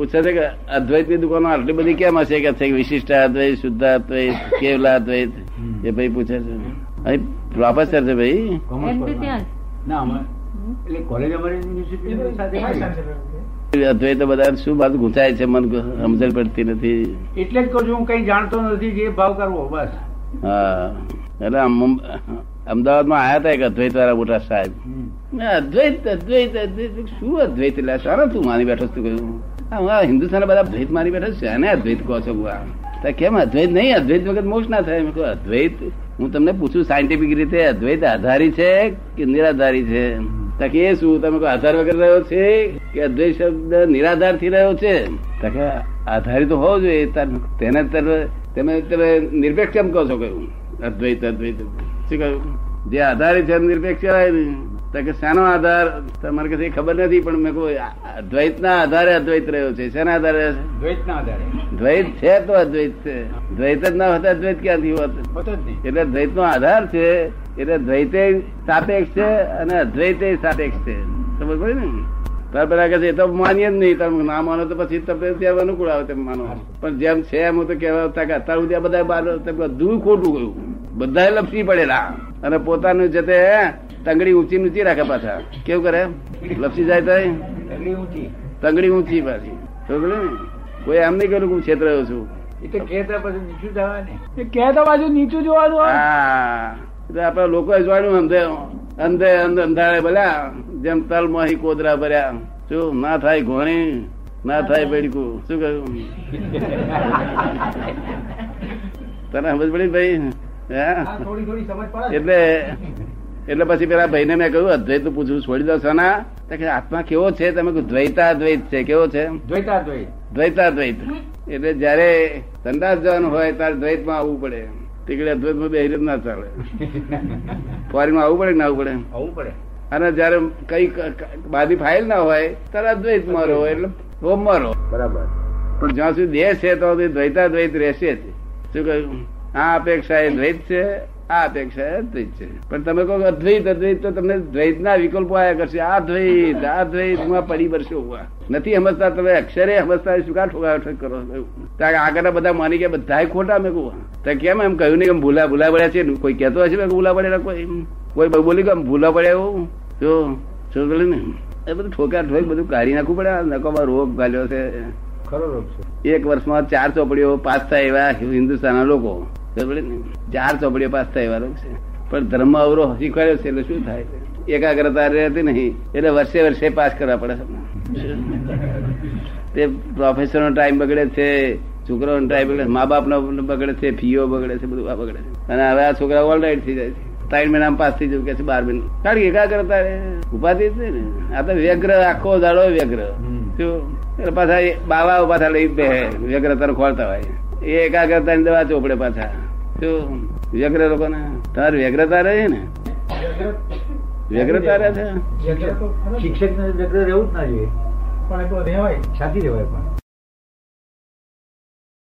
પૂછે છે કે અદ્વૈતની દુકાનો આટલી બધી કેમ હશે કે છે? વિશિષ્ટ અદ્વૈત શુદ્ધ અદ્વૈત કેવલા અદ્વૈત? એ ભાઈ પૂછે છે. અહીં પ્રોફેસર છે ભાઈ. કોમર્સ એમ તો કોલેજ. ત્યાં ના અમે એટલે કોલેજ અમારી યુનિવર્સિટી સાથે ખરી. અદ્વૈત બધા શું બાજુ ગુંચાય છે? મન સમજણ પડતી નથી. એટલે જ કહું છું હું કઈ જાણતો નથી જે ભાવ કરવો બસ. હા. એટલે અમદાવાદમાં આયા હતા એક અદ્વૈત વાળા મોટા સાહેબ. અદ્વૈત અદ્વૈત અદ્વૈત શું અદ્વૈત? એટલે સારા તું માની બેઠો તું કહ્યું. હિન્દુસ્તાન બધા અદ્વૈત મારી બેઠા છે. અને અદ્વૈત કહો છો બુઆ કેમ અદ્વૈત નહીં? અદ્વૈત વગર મોક્ષ ના થાય. અદ્વૈત? હું તમને પૂછું સાયન્ટિફિક રીતે અદ્વૈત આધારી છે કે નિરાધારી છે? તકે એ શું? તમે આધાર વગર રહ્યો છે કે અદ્વૈત શબ્દ નિરાધારથી રહ્યો છે? તકે આધારી તો હોવો જોઈએ. તેને તમે તમે નિરપેક્ષ કેમ કહો છો કહ્યું. અદ્વૈત અદ્વૈત શું કહ્યું? જે આધારી છે નિરપેક્ષ કહેવાય કે શાનો આધાર? તમારે કશે ખબર નથી પણ મેં કોઈ અદ્વૈત ના આધારે અદ્વૈત રહ્યો છે. શેના આધારે? દ્વૈત ના આધારે. દ્વૈત છે તો અદ્વૈત છે. દ્વૈત જ ના હોતા અદ્વૈત ક્યાંથી હોત? જ એટલે દ્વૈત નો આધાર છે એટલે દ્વૈતે સાપેક્ષ છે અને અદ્વૈતે સાપેક્ષ છે. સમજ પડે ને? કહે છે એ તો માનીએ જ નહીં તમે ના માનો તો પછી તમને ત્યાં અનુકૂળ આવે તેમ માનો. પણ જેમ છે એમ હું તો કહેવા કે અત્યારે સુધી બધા બાર બધું ખોટું ગયું બધા લપસી પડેલા. અને પોતાનું જતે તંગડી ઊંચી ઊંચી રાખે પાછા. કેવું કરે? લપસી જાય તો તંગડી ઊંચી. પાછી. ને? કોઈ એમ નહીં કર્યું હું છેતર રહ્યો છું આપડે લોકો જોવાનું. અંધે અંધે અંધારે ભલ્યા જેમ તલ મોહી કોદરા ભર્યા. શું? ના થાય ઘોણી ના થાય બેડકું શું કહ્યું? તને સમજ પડી ભાઈ? હે થોડી થોડી સમજ પડે. એટલે એટલે પછી પેલા ભાઈને મેં કહ્યું અદ્વૈતનું પૂછવું છોડી દો સના. કે આત્મા કેવો છે? તમે દ્વૈતાદ્વૈત છે. કેવો છે? દ્વૈતાદ્વૈત. દ્વૈતાદ્વૈત. એટલે જયારે સંદાસ જવાનું હોય ત્યારે દ્વૈતમાં આવવું પડે. તીકડે અદ્વૈતમાં બે ના ચાલે. ફોરેનમાં આવવું પડે ના આવવું પડે? આવવું પડે. અને જયારે કઈ બાદી ફાઇલ ના હોય ત્યારે અદ્વૈતમાં રહો એટલે હોમમાં રહો. બરાબર. પણ જ્યાં સુધી દેહ છે તો દ્વૈતાદ્વૈત દ્વૈતા રહેશે જ. શું કહ્યું? આ અપેક્ષા એ દ્વૈત છે આ અપેક્ષા અદ્વૈત છે. પણ તમે કહો કે અદ્વૈત અદ્વૈત તો તમને દ્વૈતના વિકલ્પો આયા કરશે. આ દ્વૈત આ દ્વૈત હું પડી બરશો હુઆ. નથી સમજતા તમે અક્ષરે સમજતા શું કા ઠોકાઠોક કરો? ત્યાં આગળના બધા માની ગયા બધા ખોટા મેં કહું. તો કેમ એમ કહ્યું નહીં કે ભૂલા ભૂલા પડ્યા છે? કોઈ કહેતો હશે મેં કે ભૂલા પડેલા કોઈ? કોઈ બોલી કે ભૂલા પડ્યા એવું? જો શું બોલે ને? એ બધું ઠોકા ઠોક બધું કાઢી નાખવું પડે. નકોમાં રોગ ગાલ્યો છે. ખરો રોગ છે. એક વર્ષમાં ચાર ચોપડીઓ પાસ થાય એવા હિન્દુસ્તાનના લોકો. ને? ચાર ચોપડીઓ પાસ થાય છે. પણ ધર્મ અવરો શીખવાડ્યો છે એટલે શું થાય? એકાગ્રતા રહેતી નહીં. એટલે વર્ષે વર્ષે પાસ કરવા પડે તે પ્રોફેસર નો ટાઈમ બગડે છે છોકરાઓનો ટાઈમ બગડે મા બાપ નો બગડે છે ફીઓ બગડે છે બધું આ બગડે છે. અને હવે આ છોકરા ઓલરાઈટ થઈ જાય છે. ત્રણ મહિના પાસ થઈ જવું કે છે બાર મહિના. કારણ કે એકાગ્રતા રહે. ઉપાધિ છે ને. આ તો વ્યગ્ર આખો દાડો વ્યગ્ર. શું? પાછા બાવા પાછા લઈ બે વ્યગ્રતા ખોલતા હોય. એ એકાગ્રતા ની દવા ચોપડે પાછા. શું? વ્યગ્ર લોકો ને તમારે વ્યગ્રતા રહે ને? વ્યગ્રતા રહે છે? શિક્ષક ને વ્યગ્ર રહેવું જ ના જોઈએ. પણ એ તો રહેવાય. શાંતિ રહેવાય પણ.